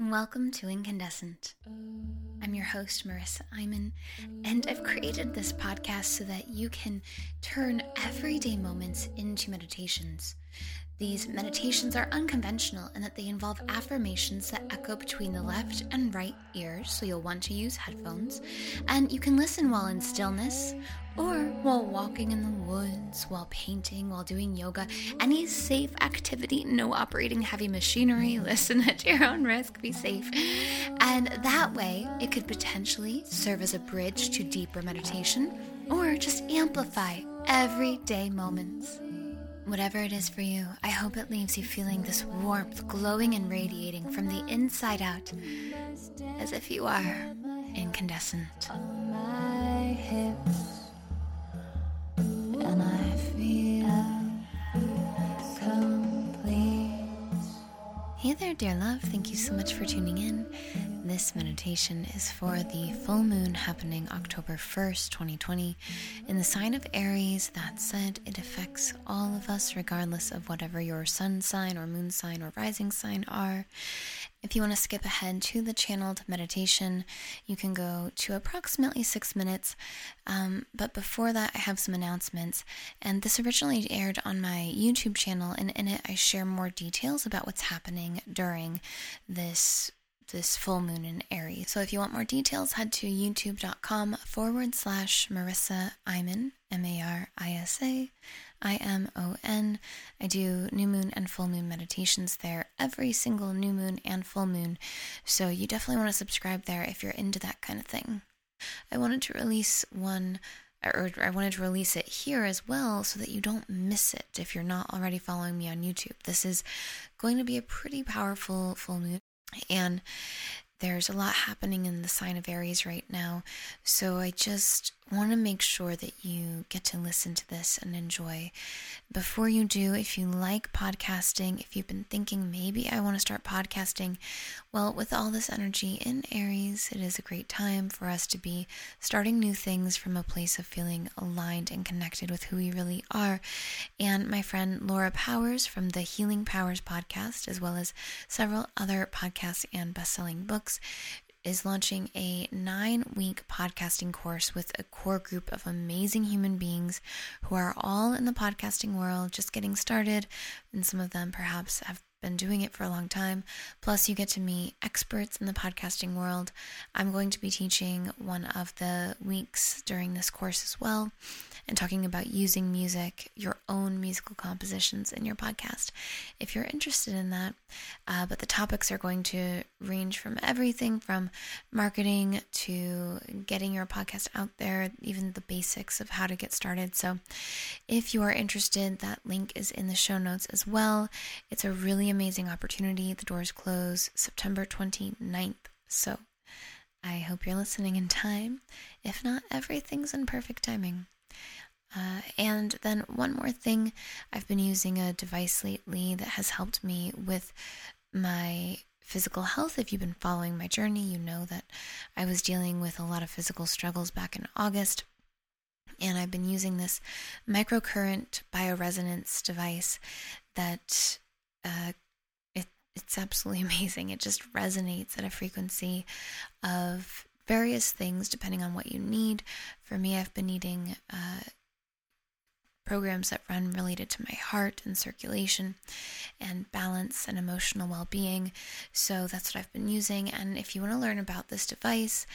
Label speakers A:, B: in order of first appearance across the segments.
A: Welcome to Incandescent. I'm your host, Marisa Imon, and I've created this podcast so that you can turn everyday moments into meditations. These meditations are unconventional in that they involve affirmations that echo between the left and right ears, so you'll want to use headphones. And you can listen while in stillness, or while walking in the woods, while painting, while doing yoga. Any safe activity, no operating heavy machinery. Listen at your own risk, be safe. And that way, it could potentially serve as a bridge to deeper meditation or just amplify everyday moments. Whatever it is for you, I hope it leaves you feeling this warmth glowing and radiating from the inside out, as if you are incandescent. There, dear love. Thank you so much for tuning in. This meditation is for the full moon happening October 1st, 2020, in the sign of Aries. That said, it affects all of us, regardless of whatever your sun sign or moon sign or rising sign are. If you want to skip ahead to the channeled meditation, you can go to approximately six minutes. Um, but before that, I have some announcements. And this originally aired on my YouTube channel, and in it, I share more details about what's happening during this this full moon in Aries. So if you want more details, head to youtube.com forward slash Marisa Imon, M A R I S A I M O N. I do new moon and full moon meditations there every single new moon and full moon. So you definitely want to subscribe there if you're into that kind of thing. I wanted to release one or I wanted to release it here as well so that you don't miss it if you're not already following me on YouTube. This is going to be a pretty powerful full moon and there's a lot happening in the sign of Aries right now. So I just want to make sure that you get to listen to this and enjoy. Before you do, if you like podcasting, if you've been thinking maybe I want to start podcasting, well, with all this energy in Aries, it is a great time for us to be starting new things from a place of feeling aligned and connected with who we really are. And my friend Laura Powers from the Healing Powers podcast, as well as several other podcasts and best selling books, is launching a nine week podcasting course with a core group of amazing human beings who are all in the podcasting world, just getting started, and some of them perhaps have been doing it for a long time. Plus, you get to meet experts in the podcasting world. I'm going to be teaching one of the weeks during this course as well and talking about using music, your own musical compositions in your podcast if you're interested in that. Uh, but the topics are going to range from everything from marketing to getting your podcast out there, even the basics of how to get started. So if you are interested, that link is in the show notes as well. It's a really amazing opportunity. The doors close September 29th. So I hope you're listening in time. If not, everything's in perfect timing. Uh, and then one more thing, I've been using a device lately that has helped me with my physical health. If you've been following my journey, you know that I was dealing with a lot of physical struggles back in August. And I've been using this microcurrent bioresonance device that uh, it's absolutely amazing. It just resonates at a frequency of various things depending on what you need. For me, I've been needing uh, programs that run related to my heart and circulation and balance and emotional well being. So that's what I've been using. And if you want to learn about this device,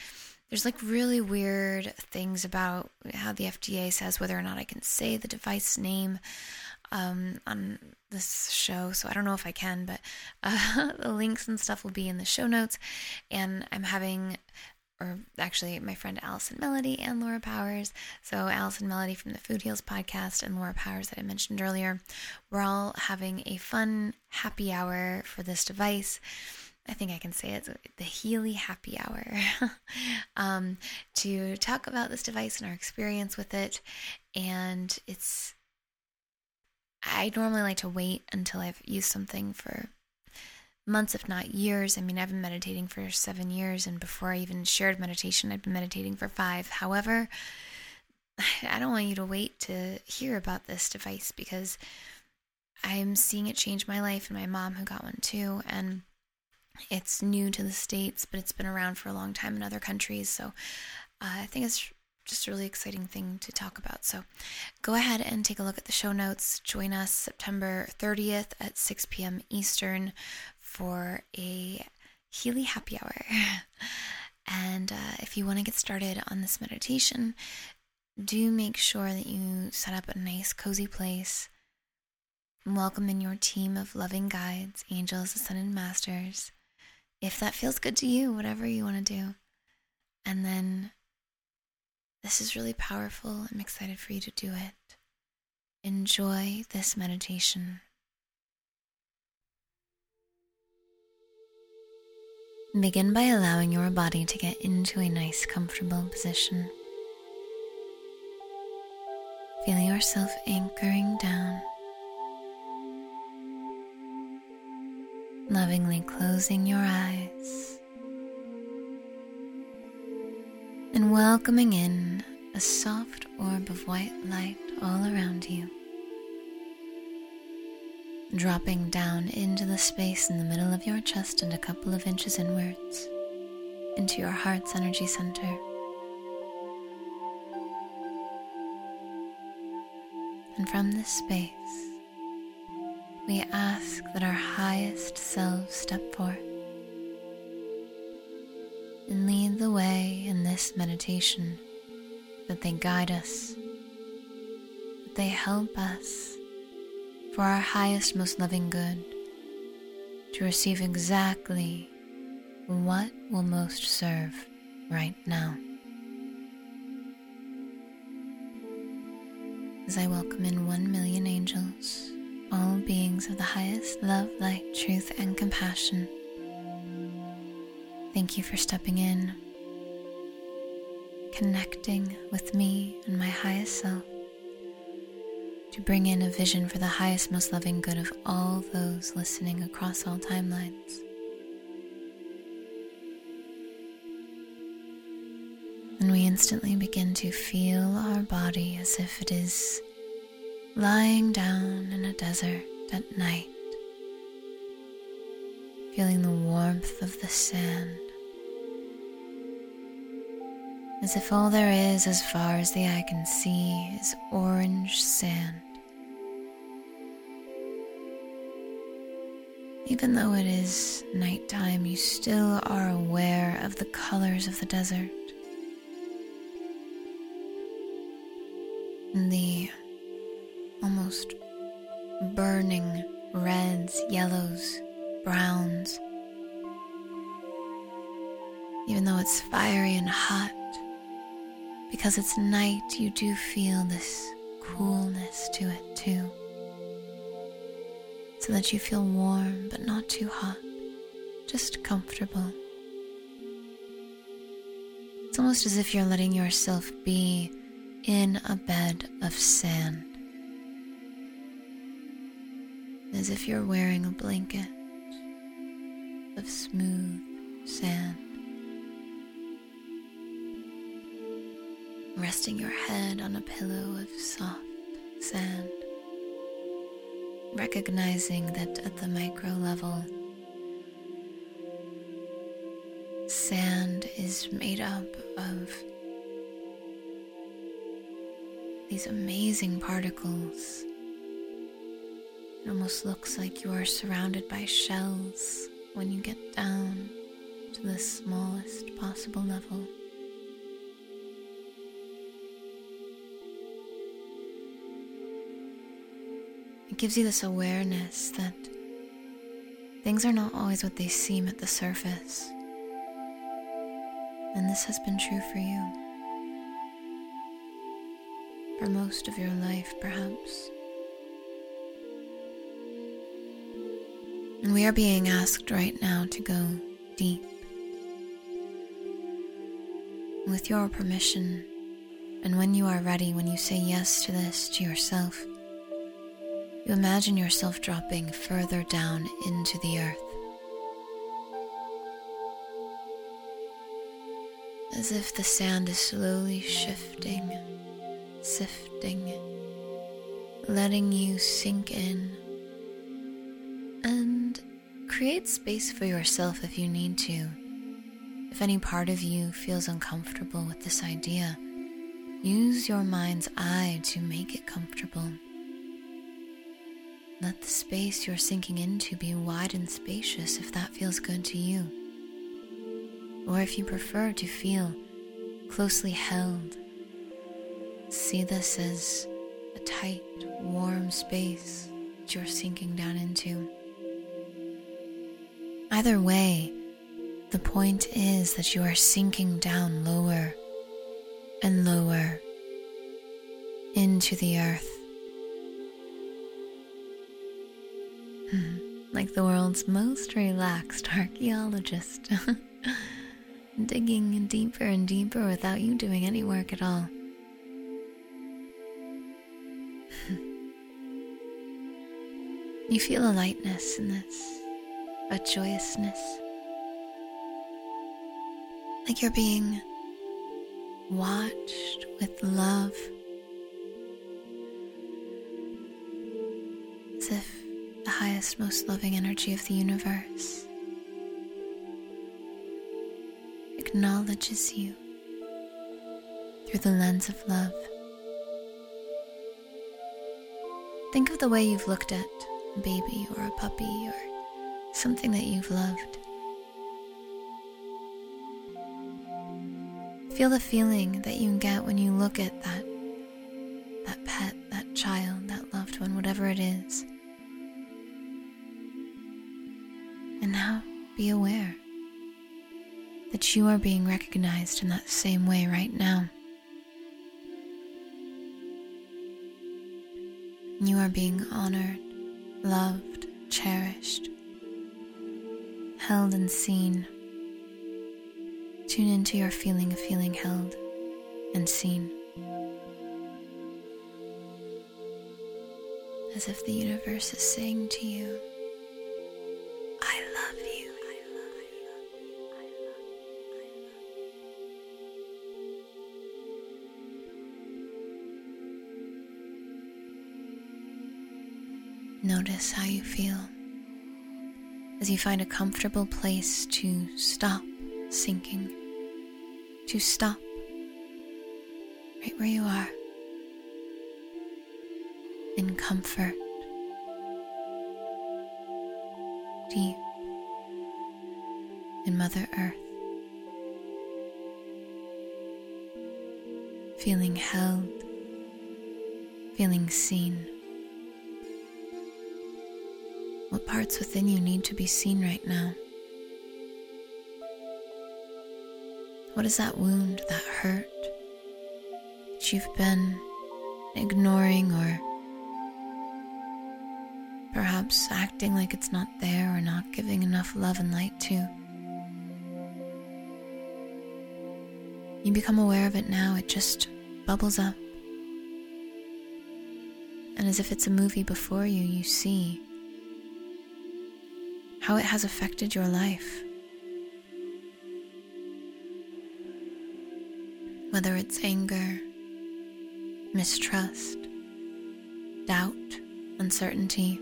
A: there's like really weird things about how the FDA says whether or not I can say the device name um, on this show. So I don't know if I can, but uh, the links and stuff will be in the show notes. And I'm having or actually my friend Allison Melody and Laura Powers. So Allison Melody from the Food Heals podcast and Laura Powers that I mentioned earlier. We're all having a fun happy hour for this device. I think I can say it's the Healy Happy Hour um, to talk about this device and our experience with it. And it's, I normally like to wait until I've used something for months, if not years. I mean, I've been meditating for seven years, and before I even shared meditation, I'd been meditating for five. However, I don't want you to wait to hear about this device because I'm seeing it change my life and my mom who got one too. And It's new to the States, but it's been around for a long time in other countries. So uh, I think it's just a really exciting thing to talk about. So go ahead and take a look at the show notes. Join us September 30th at 6 p.m. Eastern for a Healy happy hour. and uh, if you want to get started on this meditation, do make sure that you set up a nice, cozy place. Welcome in your team of loving guides, angels, ascended masters. If that feels good to you, whatever you want to do. And then this is really powerful. I'm excited for you to do it. Enjoy this meditation. Begin by allowing your body to get into a nice, comfortable position. Feel yourself anchoring down, lovingly closing your eyes, welcoming in a soft orb of white light all around you, dropping down into the space in the middle of your chest and a couple of inches inwards into your heart's energy center. And from this space, we ask that our highest selves step forth this meditation, that they guide us, that they help us for our highest, most loving good to receive exactly what will most serve right now. as I welcome in one million angels, all beings of the highest love, light, truth, and compassion. Thank you for stepping in, connecting with me and my highest self to bring in a vision for the highest, most loving good of all those listening across all timelines. and we instantly begin to feel our body as if it is lying down in a desert at night, feeling the warmth of the sand, as if all there is as far as the eye can see is orange sand. Even though it is nighttime, you still are aware of the colors of the desert. the almost burning reds, yellows, browns. Even though it's fiery and hot, because it's night, you do feel this coolness to it too. So that you feel warm but not too hot, just comfortable. It's almost as if you're letting yourself be in a bed of sand, as if you're wearing a blanket of smooth sand. Resting your head on a pillow of soft sand, recognizing that at the micro level, sand is made up of these amazing particles. It almost looks like you are surrounded by shells when you get down to the smallest possible level. Gives you this awareness that things are not always what they seem at the surface. And this has been true for you for most of your life, perhaps. And we are being asked right now to go deep. With your permission, and when you are ready, when you say yes to this to yourself, you imagine yourself dropping further down into the earth. As if the sand is slowly shifting sifting, letting you sink in and create space for yourself if you need to. If any part of you feels uncomfortable with this idea, use your mind's eye to make it comfortable. Let the space you're sinking into be wide and spacious if that feels good to you. Or if you prefer to feel closely held, see this as a tight, warm space that you're sinking down into. Either way, the point is that you are sinking down lower and lower into the earth. Like the world's most relaxed archaeologist, digging deeper and deeper without you doing any work at all. you feel a lightness in this, a joyousness. Like you're being watched with love, as if highest, most loving energy of the universe acknowledges you through the lens of love. Think of the way you've looked at a baby or a puppy or something that you've loved. Feel the feeling that you get when you look at that that pet, that child, that loved one, whatever it is. You are being recognized in that same way right now. You are being honored, loved, cherished, held, and seen. Tune into your feeling of feeling held and seen. As if the universe is saying to you, Notice how you feel as you find a comfortable place to stop sinking to stop right where you are in comfort, deep in Mother Earth, feeling held, feeling seen. What parts within you need to be seen right now? What is that wound, that hurt that you've been ignoring or perhaps acting like it's not there or not giving enough love and light to? You become aware of it now, it just bubbles up. And as if it's a movie before you, you see how it has affected your life. whether it's anger, mistrust, doubt, uncertainty.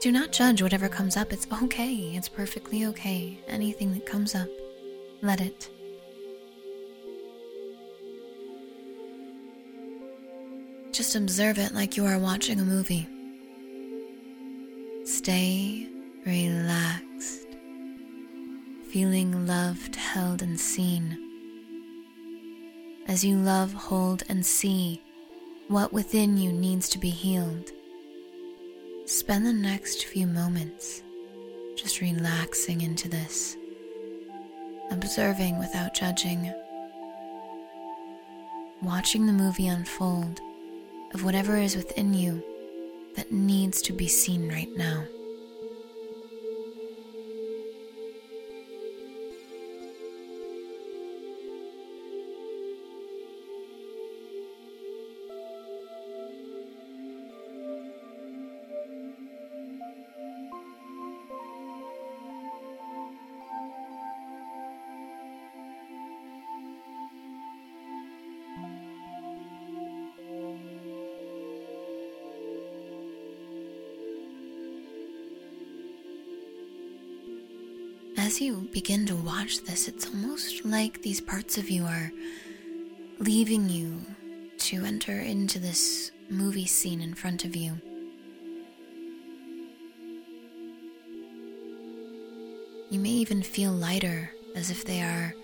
A: Do not judge whatever comes up. It's okay. It's perfectly okay. Anything that comes up, let it. Just observe it like you are watching a movie. Stay relaxed, feeling loved, held, and seen. As you love, hold, and see what within you needs to be healed, spend the next few moments just relaxing into this, observing without judging, watching the movie unfold of whatever is within you that needs to be seen right now. Begin to watch this, it's almost like these parts of you are leaving you to enter into this movie scene in front of you. You may even feel lighter as if they are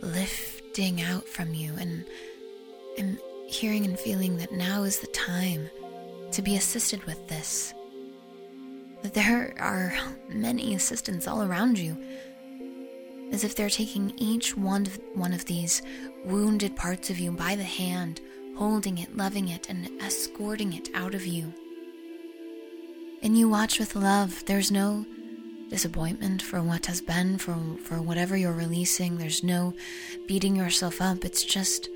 A: lifting out from you and I'm hearing and feeling that now is the time to be assisted with this. There are many assistants all around you, as if they're taking each one of, one of these wounded parts of you by the hand, holding it, loving it, and escorting it out of you. And you watch with love. There's no disappointment for what has been, for, for whatever you're releasing. There's no beating yourself up. It's just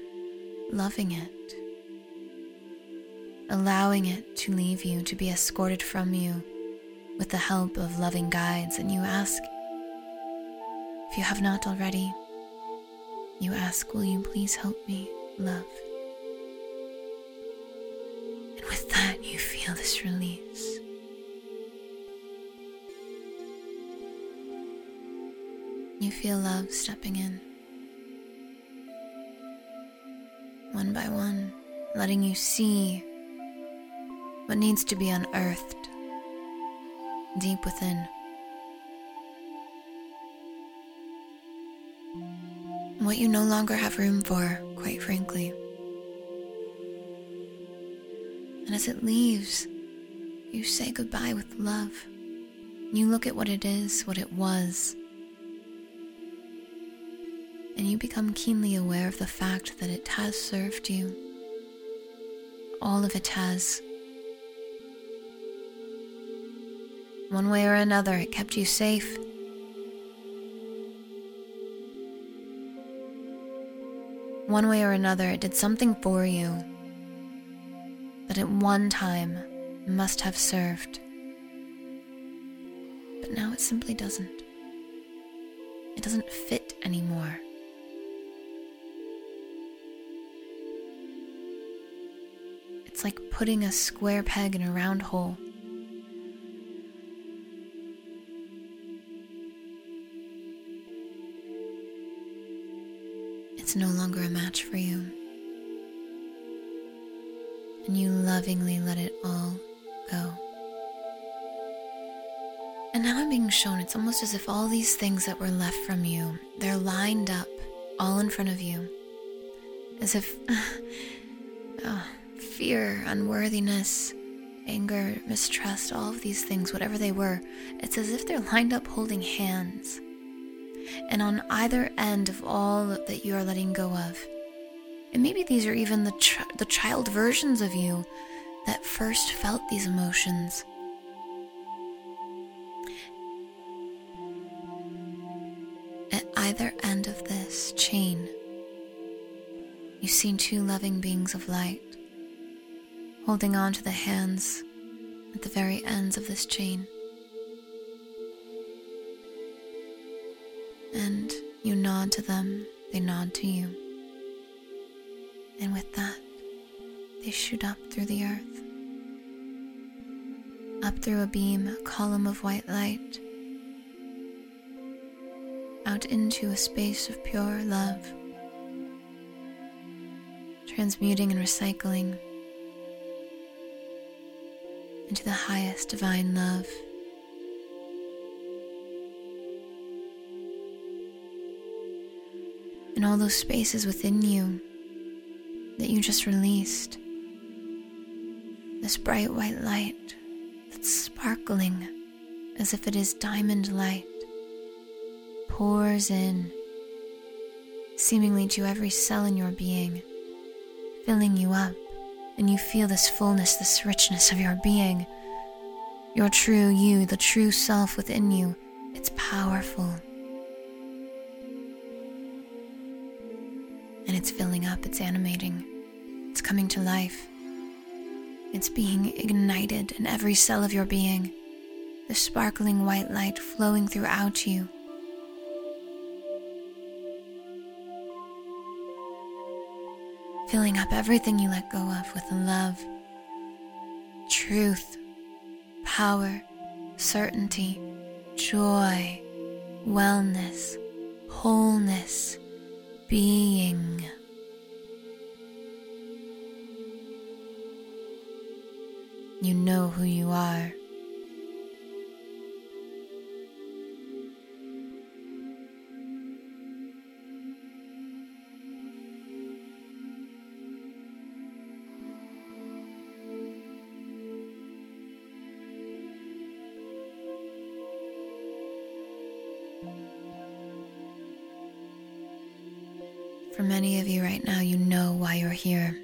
A: loving it. Allowing it to leave you, to be escorted from you with the help of loving guides. And you ask, if you have not already, you ask, Will you please help me love? And with that, you feel this release. You feel love stepping in. One by one, letting you see what needs to be unearthed deep within. What you no longer have room for, quite frankly. And as it leaves, you say goodbye with love. You look at what it is, what it was and you become keenly aware of the fact that it has served you. All of it has. One way or another, it kept you safe. One way or another, it did something for you that at one time must have served. But now it simply doesn't. It doesn't fit anymore. It's like putting a square peg in a round hole. It's no longer a match for you. And you lovingly let it all go. And now I'm being shown it's almost as if all these things that were left from you, they're lined up all in front of you. As if. oh, fear, unworthiness, anger, mistrust, all of these things, whatever they were, it's as if they're lined up holding hands. And on either end of all that you are letting go of, and maybe these are even the, the child versions of you that first felt these emotions. At either end of this chain, you see two loving beings of light holding on to the hands at the very ends of this chain. And you nod to them, they nod to you. And with that, they shoot up through the earth, up through a beam, a column of white light, out into a space of pure love, transmuting and recycling into the highest divine love. And all those spaces within you that you just released, this bright white light that's sparkling as if it is diamond light, pours in, seemingly to every cell in your being, filling you up and you feel this fullness, this richness of your being. Your true you, the true self within you, it's powerful. And it's filling up, it's animating, it's coming to life. It's being ignited in every cell of your being, the sparkling white light flowing throughout you filling up everything you let go of with love, truth, power, certainty, joy, wellness, wholeness, being. You know who you are. Many of you right now, you know why you're here.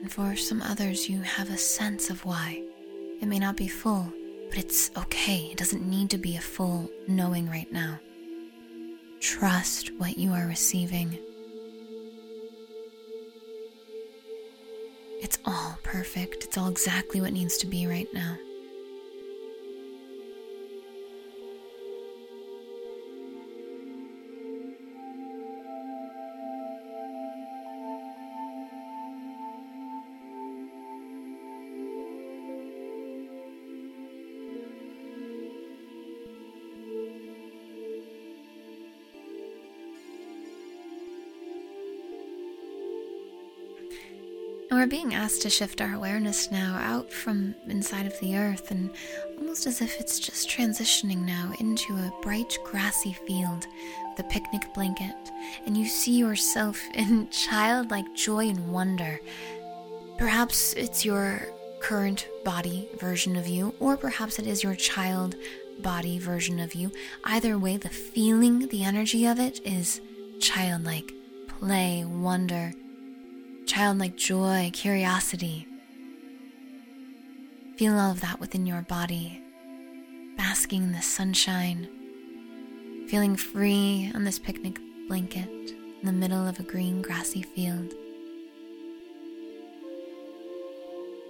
A: And for some others, you have a sense of why. It may not be full, but it's okay. It doesn't need to be a full knowing right now. Trust what you are receiving. It's all perfect. It's all exactly what needs to be right now. And we're being asked to shift our awareness now out from inside of the earth and almost as if it's just transitioning now into a bright grassy field a picnic blanket. And you see yourself in childlike joy and wonder. Perhaps it's your current body version of you, or perhaps it is your child body version of you. Either way, the feeling, the energy of it is childlike play, wonder childlike joy, curiosity. Feel all of that within your body, basking in the sunshine, feeling free on this picnic blanket in the middle of a green, grassy field.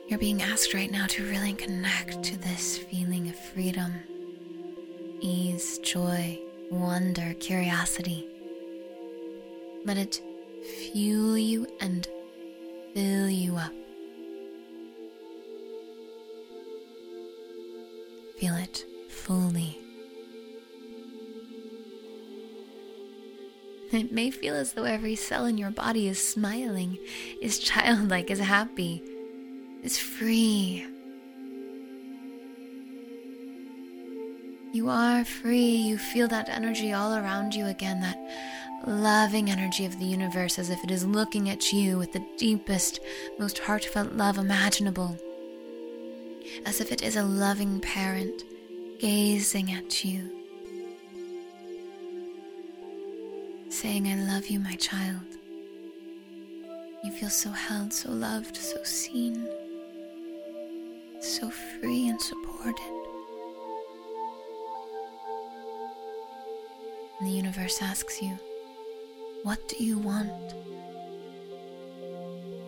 A: You're being asked right now to really connect to this feeling of freedom, ease, joy, wonder, curiosity. Let it fuel you and fill you up. Feel it fully. It may feel as though every cell in your body is smiling, is childlike, is happy, is free. You are free. You feel that energy all around you again, that loving energy of the universe as if it is looking at you with the deepest, most heartfelt love imaginable. As if it is a loving parent gazing at you, saying, I love you, my child. You feel so held, so loved, so seen, so free and supported. And the universe asks you, what do you want?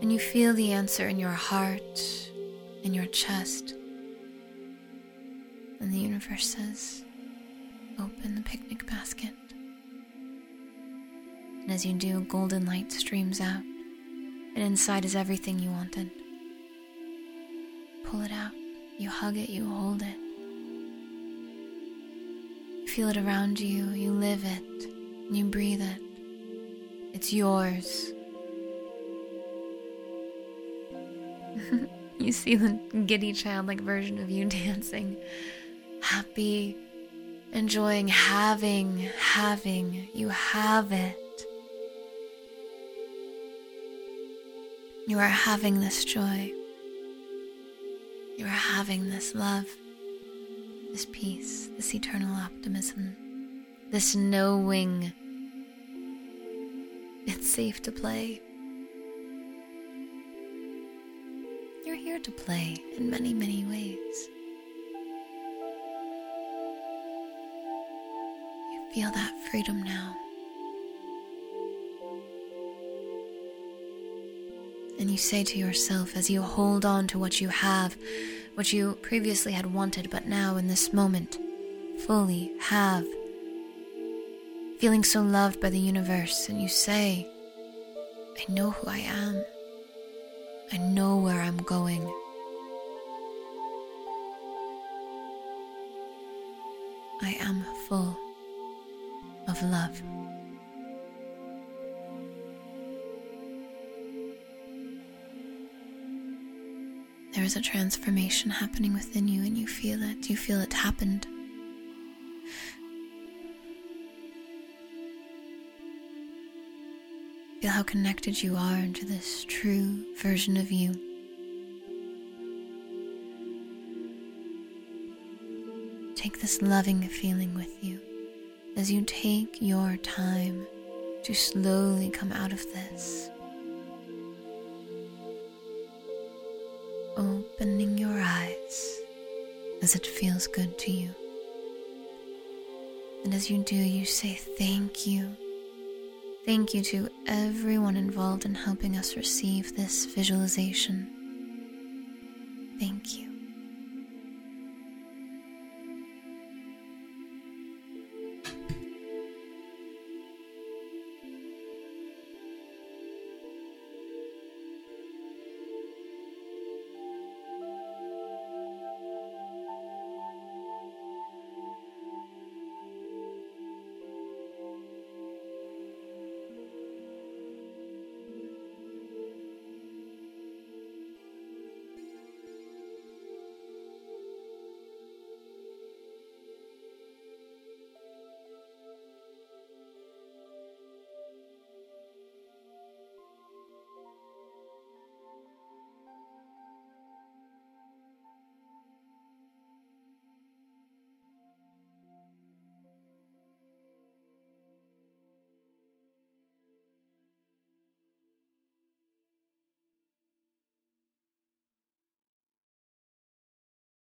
A: And you feel the answer in your heart, in your chest. And the universe says, Open the picnic basket. And as you do, golden light streams out, and inside is everything you wanted. Pull it out, you hug it, you hold it. You feel it around you, you live it, and you breathe it. It's yours. you see the giddy childlike version of you dancing, happy, enjoying having, having. You have it. You are having this joy. You are having this love, this peace, this eternal optimism, this knowing it's safe to play. You're here to play in many, many ways. You feel that freedom now. And you say to yourself as you hold on to what you have, what you previously had wanted, but now in this moment fully have feeling so loved by the universe, and you say, I know who I am. I know where I'm going. I am full of love. There is a transformation happening within you, and you feel it. You feel it happened. Feel how connected you are to this true version of you. Take this loving feeling with you as you take your time to slowly come out of this. Opening your eyes as it feels good to you. And as you do, you say thank you Thank you to everyone involved in helping us receive this visualization. Thank you.